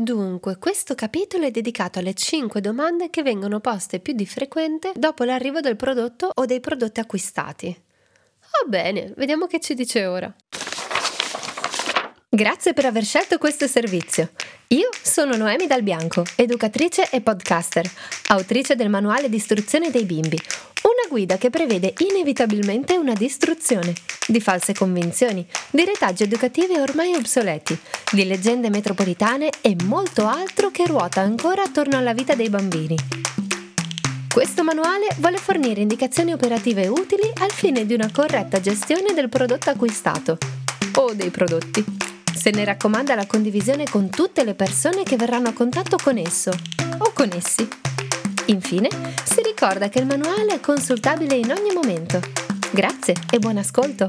Dunque, questo capitolo è dedicato alle 5 domande che vengono poste più di frequente dopo l'arrivo del prodotto o dei prodotti acquistati. Va bene, vediamo che ci dice ora. Grazie per aver scelto questo servizio. Io sono Noemi Dal Bianco, educatrice e podcaster, autrice del manuale di istruzione dei bimbi, una guida che prevede inevitabilmente una distruzione di false convinzioni, di retaggi educativi ormai obsoleti, di leggende metropolitane e molto altro che ruota ancora attorno alla vita dei bambini. Questo manuale vuole fornire indicazioni operative utili al fine di una corretta gestione del prodotto acquistato o dei prodotti. Se ne raccomanda la condivisione con tutte le persone che verranno a contatto con esso o con essi. Infine, si ricorda che il manuale è consultabile in ogni momento. Grazie e buon ascolto!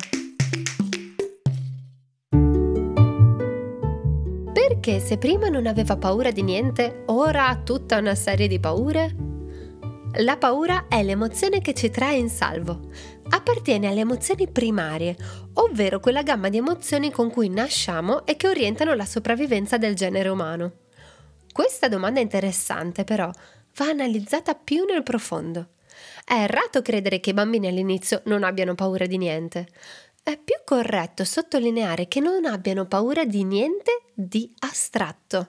Perché se prima non aveva paura di niente, ora ha tutta una serie di paure? La paura è l'emozione che ci trae in salvo. Appartiene alle emozioni primarie, ovvero quella gamma di emozioni con cui nasciamo e che orientano la sopravvivenza del genere umano. Questa domanda interessante però va analizzata più nel profondo. È errato credere che i bambini all'inizio non abbiano paura di niente. È più corretto sottolineare che non abbiano paura di niente di astratto.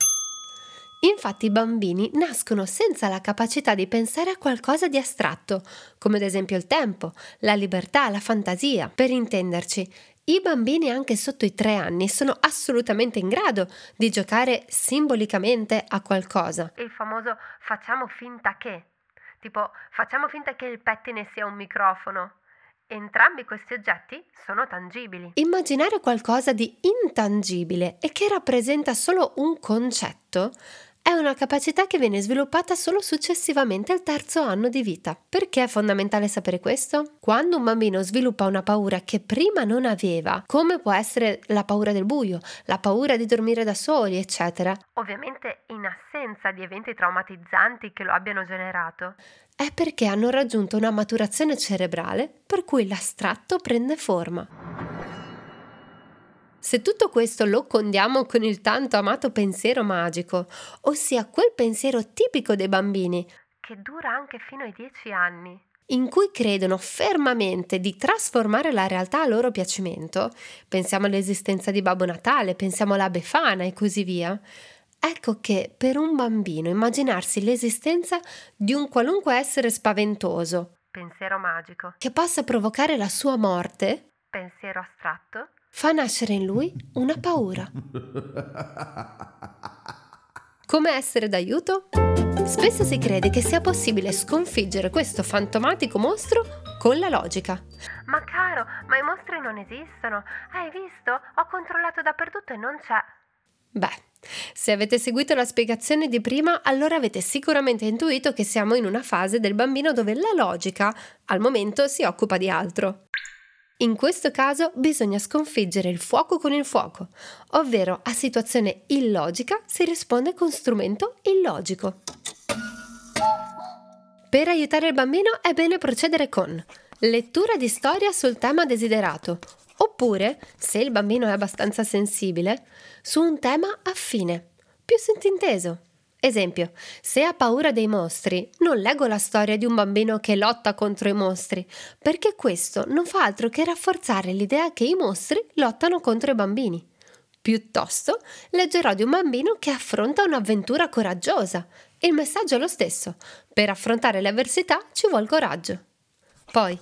Infatti i bambini nascono senza la capacità di pensare a qualcosa di astratto, come ad esempio il tempo, la libertà, la fantasia. Per intenderci, i bambini anche sotto i tre anni sono assolutamente in grado di giocare simbolicamente a qualcosa. Il famoso facciamo finta che. Tipo, facciamo finta che il pettine sia un microfono. Entrambi questi oggetti sono tangibili. Immaginare qualcosa di intangibile e che rappresenta solo un concetto è una capacità che viene sviluppata solo successivamente al terzo anno di vita. Perché è fondamentale sapere questo? Quando un bambino sviluppa una paura che prima non aveva, come può essere la paura del buio, la paura di dormire da soli, eccetera, ovviamente in assenza di eventi traumatizzanti che lo abbiano generato, è perché hanno raggiunto una maturazione cerebrale per cui l'astratto prende forma. Se tutto questo lo condiamo con il tanto amato pensiero magico, ossia quel pensiero tipico dei bambini, che dura anche fino ai dieci anni, in cui credono fermamente di trasformare la realtà a loro piacimento, pensiamo all'esistenza di Babbo Natale, pensiamo alla Befana e così via, ecco che per un bambino immaginarsi l'esistenza di un qualunque essere spaventoso, pensiero magico, che possa provocare la sua morte, pensiero astratto, fa nascere in lui una paura. Come essere d'aiuto? Spesso si crede che sia possibile sconfiggere questo fantomatico mostro con la logica. Ma caro, ma i mostri non esistono. Hai visto? Ho controllato dappertutto e non c'è. Beh, se avete seguito la spiegazione di prima, allora avete sicuramente intuito che siamo in una fase del bambino dove la logica al momento si occupa di altro. In questo caso bisogna sconfiggere il fuoco con il fuoco, ovvero a situazione illogica si risponde con strumento illogico. Per aiutare il bambino è bene procedere con lettura di storia sul tema desiderato, oppure, se il bambino è abbastanza sensibile, su un tema affine, più sottinteso. Esempio, se ha paura dei mostri, non leggo la storia di un bambino che lotta contro i mostri, perché questo non fa altro che rafforzare l'idea che i mostri lottano contro i bambini. Piuttosto, leggerò di un bambino che affronta un'avventura coraggiosa. Il messaggio è lo stesso. Per affrontare le avversità ci vuole coraggio. Poi,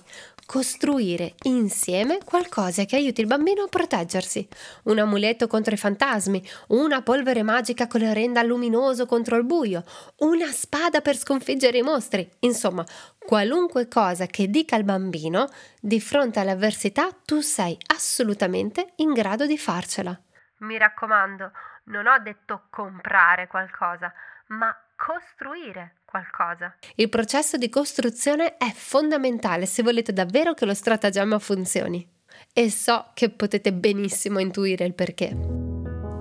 costruire insieme qualcosa che aiuti il bambino a proteggersi. Un amuleto contro i fantasmi, una polvere magica che lo renda luminoso contro il buio, una spada per sconfiggere i mostri. Insomma, qualunque cosa che dica al bambino, di fronte all'avversità tu sei assolutamente in grado di farcela. Mi raccomando, non ho detto comprare qualcosa, ma costruire qualcosa. Il processo di costruzione è fondamentale se volete davvero che lo stratagemma funzioni. E so che potete benissimo intuire il perché.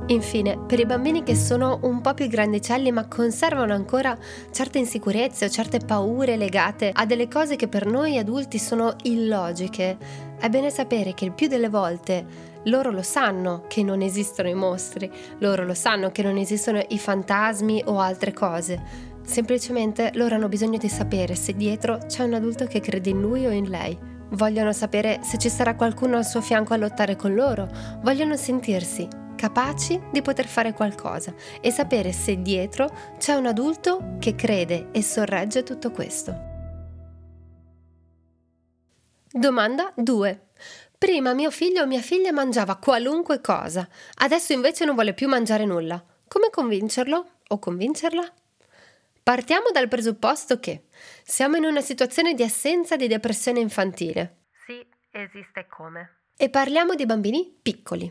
Infine, per i bambini che sono un po' più grandicelli ma conservano ancora certe insicurezze o certe paure legate a delle cose che per noi adulti sono illogiche, è bene sapere che il più delle volte loro lo sanno che non esistono i mostri, loro lo sanno che non esistono i fantasmi o altre cose. Semplicemente loro hanno bisogno di sapere se dietro c'è un adulto che crede in lui o in lei. Vogliono sapere se ci sarà qualcuno al suo fianco a lottare con loro. Vogliono sentirsi capaci di poter fare qualcosa e sapere se dietro c'è un adulto che crede e sorregge tutto questo. Domanda 2. Prima mio figlio o mia figlia mangiava qualunque cosa, adesso invece non vuole più mangiare nulla. Come convincerlo o convincerla? Partiamo dal presupposto che siamo in una situazione di assenza di depressione infantile. Sì, esiste come. E parliamo di bambini piccoli.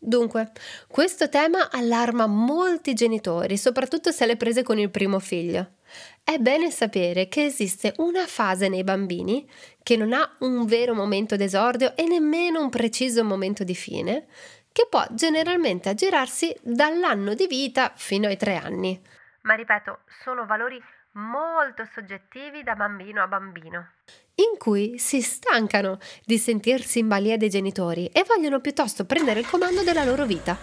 Dunque, questo tema allarma molti genitori, soprattutto se le prese con il primo figlio. È bene sapere che esiste una fase nei bambini che non ha un vero momento d'esordio e nemmeno un preciso momento di fine, che può generalmente aggirarsi dall'anno di vita fino ai tre anni. Ma ripeto, sono valori molto soggettivi da bambino a bambino. In cui si stancano di sentirsi in balia dei genitori e vogliono piuttosto prendere il comando della loro vita.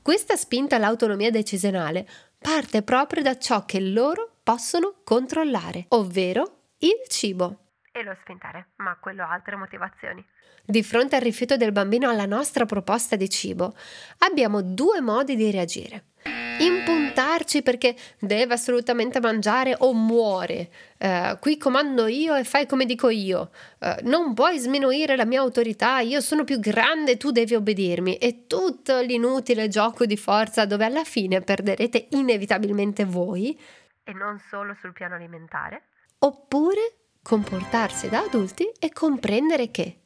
Questa spinta all'autonomia decisionale parte proprio da ciò che loro possono controllare, ovvero il cibo. E lo spintare, ma quello ha altre motivazioni. Di fronte al rifiuto del bambino alla nostra proposta di cibo, abbiamo due modi di reagire. Impuntarci perché deve assolutamente mangiare o muore. Eh, qui comando io e fai come dico io. Eh, non puoi sminuire la mia autorità, io sono più grande, tu devi obbedirmi. E tutto l'inutile gioco di forza dove alla fine perderete inevitabilmente voi. E non solo sul piano alimentare. Oppure comportarsi da adulti e comprendere che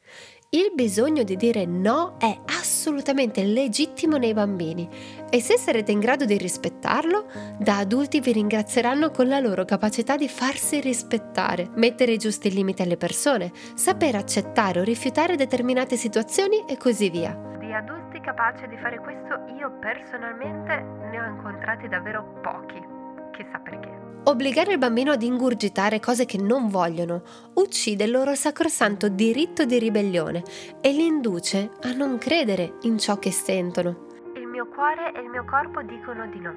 il bisogno di dire no è assolutamente legittimo nei bambini e se sarete in grado di rispettarlo, da adulti vi ringrazieranno con la loro capacità di farsi rispettare, mettere i giusti limiti alle persone, saper accettare o rifiutare determinate situazioni e così via. Di adulti capaci di fare questo io personalmente ne ho incontrati davvero pochi, chissà perché. Obbligare il bambino ad ingurgitare cose che non vogliono uccide il loro sacrosanto diritto di ribellione e li induce a non credere in ciò che sentono. Il mio cuore e il mio corpo dicono di no,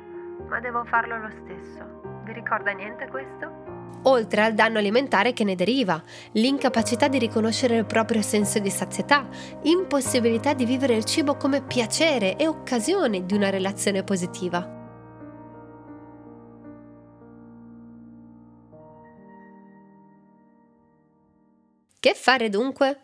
ma devo farlo lo stesso. Vi ricorda niente questo? oltre al danno alimentare che ne deriva, l'incapacità di riconoscere il proprio senso di sazietà, impossibilità di vivere il cibo come piacere e occasione di una relazione positiva. Che fare dunque?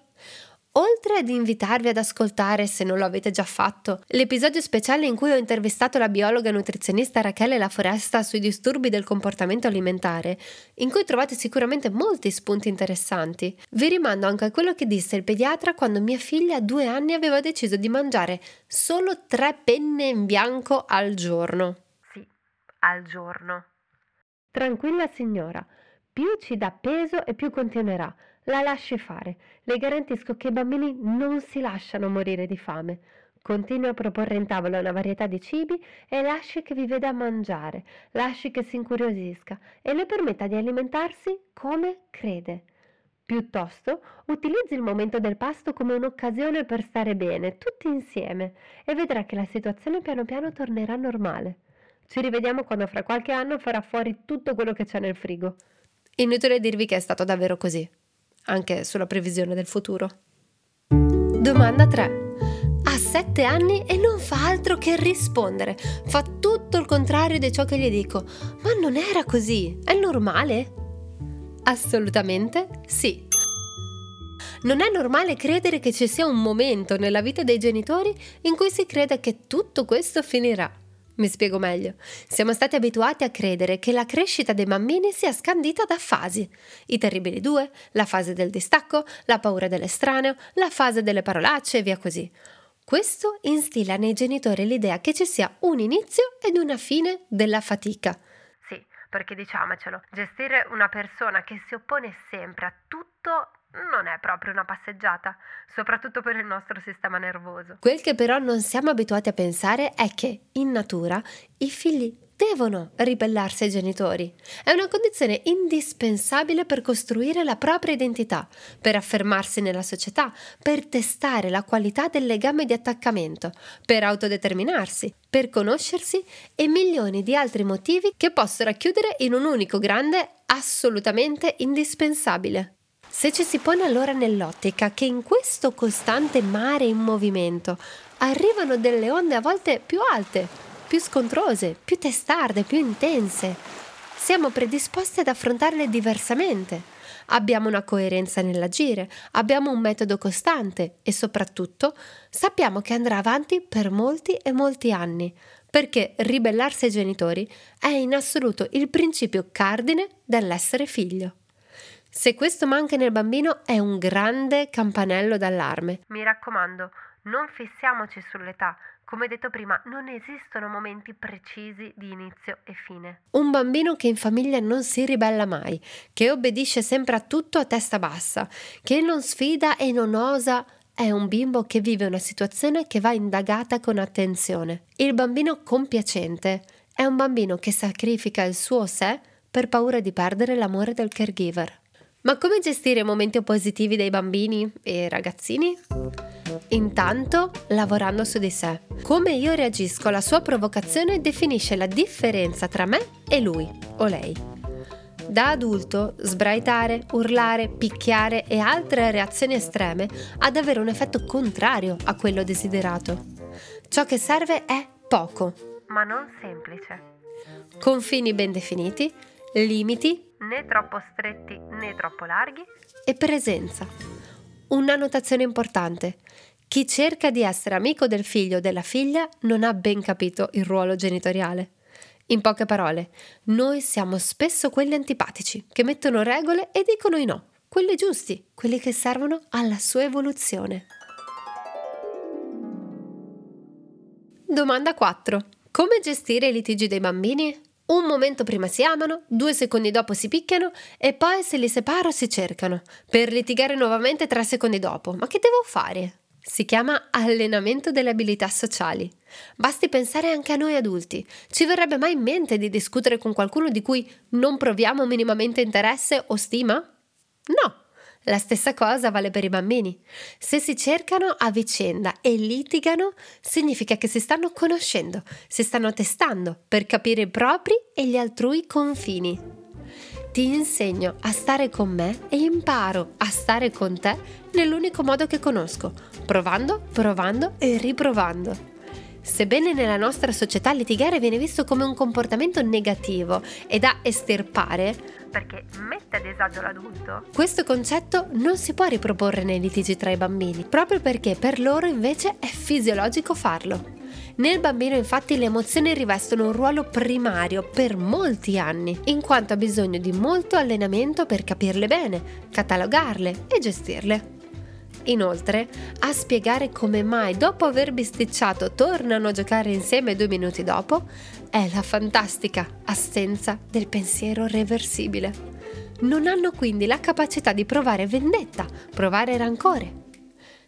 Oltre ad invitarvi ad ascoltare, se non lo avete già fatto, l'episodio speciale in cui ho intervistato la biologa e nutrizionista Rachele La Foresta sui disturbi del comportamento alimentare, in cui trovate sicuramente molti spunti interessanti, vi rimando anche a quello che disse il pediatra quando mia figlia a due anni aveva deciso di mangiare solo tre penne in bianco al giorno. Sì, al giorno. Tranquilla signora, più ci dà peso e più continuerà. La lasci fare. Le garantisco che i bambini non si lasciano morire di fame. Continui a proporre in tavola una varietà di cibi e lasci che vi veda mangiare, lasci che si incuriosisca e le permetta di alimentarsi come crede. Piuttosto, utilizzi il momento del pasto come un'occasione per stare bene, tutti insieme, e vedrà che la situazione piano piano tornerà normale. Ci rivediamo quando fra qualche anno farà fuori tutto quello che c'è nel frigo. Inutile dirvi che è stato davvero così anche sulla previsione del futuro. Domanda 3. Ha 7 anni e non fa altro che rispondere. Fa tutto il contrario di ciò che gli dico. Ma non era così. È normale? Assolutamente sì. Non è normale credere che ci sia un momento nella vita dei genitori in cui si crede che tutto questo finirà. Mi spiego meglio. Siamo stati abituati a credere che la crescita dei bambini sia scandita da fasi. I terribili due, la fase del distacco, la paura dell'estraneo, la fase delle parolacce e via così. Questo instilla nei genitori l'idea che ci sia un inizio ed una fine della fatica. Sì, perché diciamocelo, gestire una persona che si oppone sempre a tutto non è proprio una passeggiata, soprattutto per il nostro sistema nervoso. Quel che però non siamo abituati a pensare è che in natura i figli devono ribellarsi ai genitori. È una condizione indispensabile per costruire la propria identità, per affermarsi nella società, per testare la qualità del legame di attaccamento, per autodeterminarsi, per conoscersi e milioni di altri motivi che posso racchiudere in un unico grande assolutamente indispensabile. Se ci si pone allora nell'ottica che in questo costante mare in movimento arrivano delle onde a volte più alte, più scontrose, più testarde, più intense, siamo predisposti ad affrontarle diversamente. Abbiamo una coerenza nell'agire, abbiamo un metodo costante e soprattutto sappiamo che andrà avanti per molti e molti anni, perché ribellarsi ai genitori è in assoluto il principio cardine dell'essere figlio. Se questo manca nel bambino è un grande campanello d'allarme. Mi raccomando, non fissiamoci sull'età. Come detto prima, non esistono momenti precisi di inizio e fine. Un bambino che in famiglia non si ribella mai, che obbedisce sempre a tutto a testa bassa, che non sfida e non osa è un bimbo che vive una situazione che va indagata con attenzione. Il bambino compiacente è un bambino che sacrifica il suo sé per paura di perdere l'amore del caregiver. Ma come gestire momenti oppositivi dei bambini e ragazzini? Intanto lavorando su di sé. Come io reagisco alla sua provocazione definisce la differenza tra me e lui o lei. Da adulto, sbraitare, urlare, picchiare e altre reazioni estreme ad avere un effetto contrario a quello desiderato. Ciò che serve è poco, ma non semplice. Confini ben definiti, limiti né troppo stretti né troppo larghi e presenza. Una notazione importante. Chi cerca di essere amico del figlio o della figlia non ha ben capito il ruolo genitoriale. In poche parole, noi siamo spesso quelli antipatici, che mettono regole e dicono i no, quelli giusti, quelli che servono alla sua evoluzione. Domanda 4. Come gestire i litigi dei bambini? Un momento prima si amano, due secondi dopo si picchiano e poi se li separo si cercano, per litigare nuovamente tre secondi dopo. Ma che devo fare? Si chiama allenamento delle abilità sociali. Basti pensare anche a noi adulti. Ci verrebbe mai in mente di discutere con qualcuno di cui non proviamo minimamente interesse o stima? No, la stessa cosa vale per i bambini. Se si cercano a vicenda e litigano, significa che si stanno conoscendo, si stanno testando per capire i propri e gli altrui confini. Ti insegno a stare con me e imparo a stare con te nell'unico modo che conosco, provando, provando e riprovando. Sebbene nella nostra società litigare viene visto come un comportamento negativo e da estirpare, perché mette a disagio l'adulto, questo concetto non si può riproporre nei litigi tra i bambini, proprio perché per loro invece è fisiologico farlo. Nel bambino infatti le emozioni rivestono un ruolo primario per molti anni, in quanto ha bisogno di molto allenamento per capirle bene, catalogarle e gestirle. Inoltre, a spiegare come mai dopo aver bisticciato tornano a giocare insieme due minuti dopo, è la fantastica assenza del pensiero reversibile. Non hanno quindi la capacità di provare vendetta, provare rancore.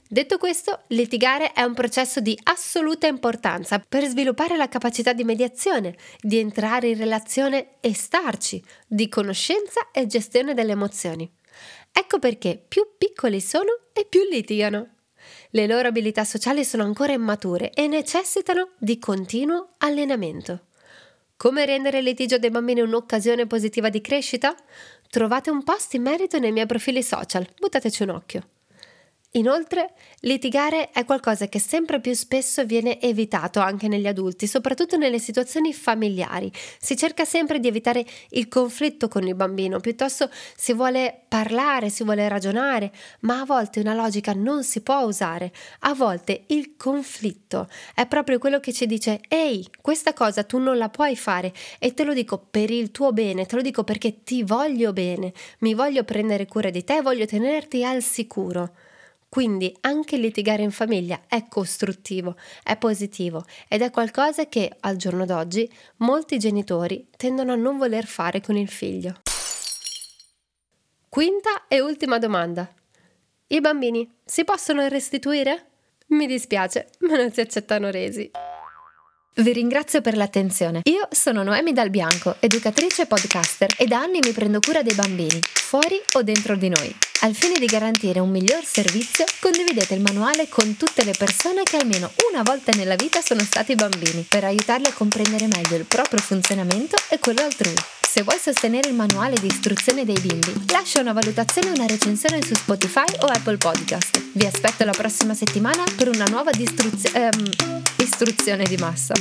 Detto questo, litigare è un processo di assoluta importanza per sviluppare la capacità di mediazione, di entrare in relazione e starci, di conoscenza e gestione delle emozioni. Ecco perché più piccoli sono e più litigano. Le loro abilità sociali sono ancora immature e necessitano di continuo allenamento. Come rendere il litigio dei bambini un'occasione positiva di crescita? Trovate un post in merito nei miei profili social, buttateci un occhio. Inoltre, litigare è qualcosa che sempre più spesso viene evitato anche negli adulti, soprattutto nelle situazioni familiari. Si cerca sempre di evitare il conflitto con il bambino, piuttosto si vuole parlare, si vuole ragionare, ma a volte una logica non si può usare. A volte il conflitto è proprio quello che ci dice ehi, questa cosa tu non la puoi fare e te lo dico per il tuo bene, te lo dico perché ti voglio bene, mi voglio prendere cura di te, voglio tenerti al sicuro. Quindi anche litigare in famiglia è costruttivo, è positivo ed è qualcosa che al giorno d'oggi molti genitori tendono a non voler fare con il figlio. Quinta e ultima domanda. I bambini si possono restituire? Mi dispiace, ma non si accettano resi. Vi ringrazio per l'attenzione. Io sono Noemi Dal Bianco, educatrice e podcaster e da anni mi prendo cura dei bambini, fuori o dentro di noi. Al fine di garantire un miglior servizio, condividete il manuale con tutte le persone che almeno una volta nella vita sono stati bambini, per aiutarli a comprendere meglio il proprio funzionamento e quello altrui. Se vuoi sostenere il manuale di istruzione dei bimbi, lascia una valutazione e una recensione su Spotify o Apple Podcast. Vi aspetto la prossima settimana per una nuova distruzio- ehm, istruzione di massa.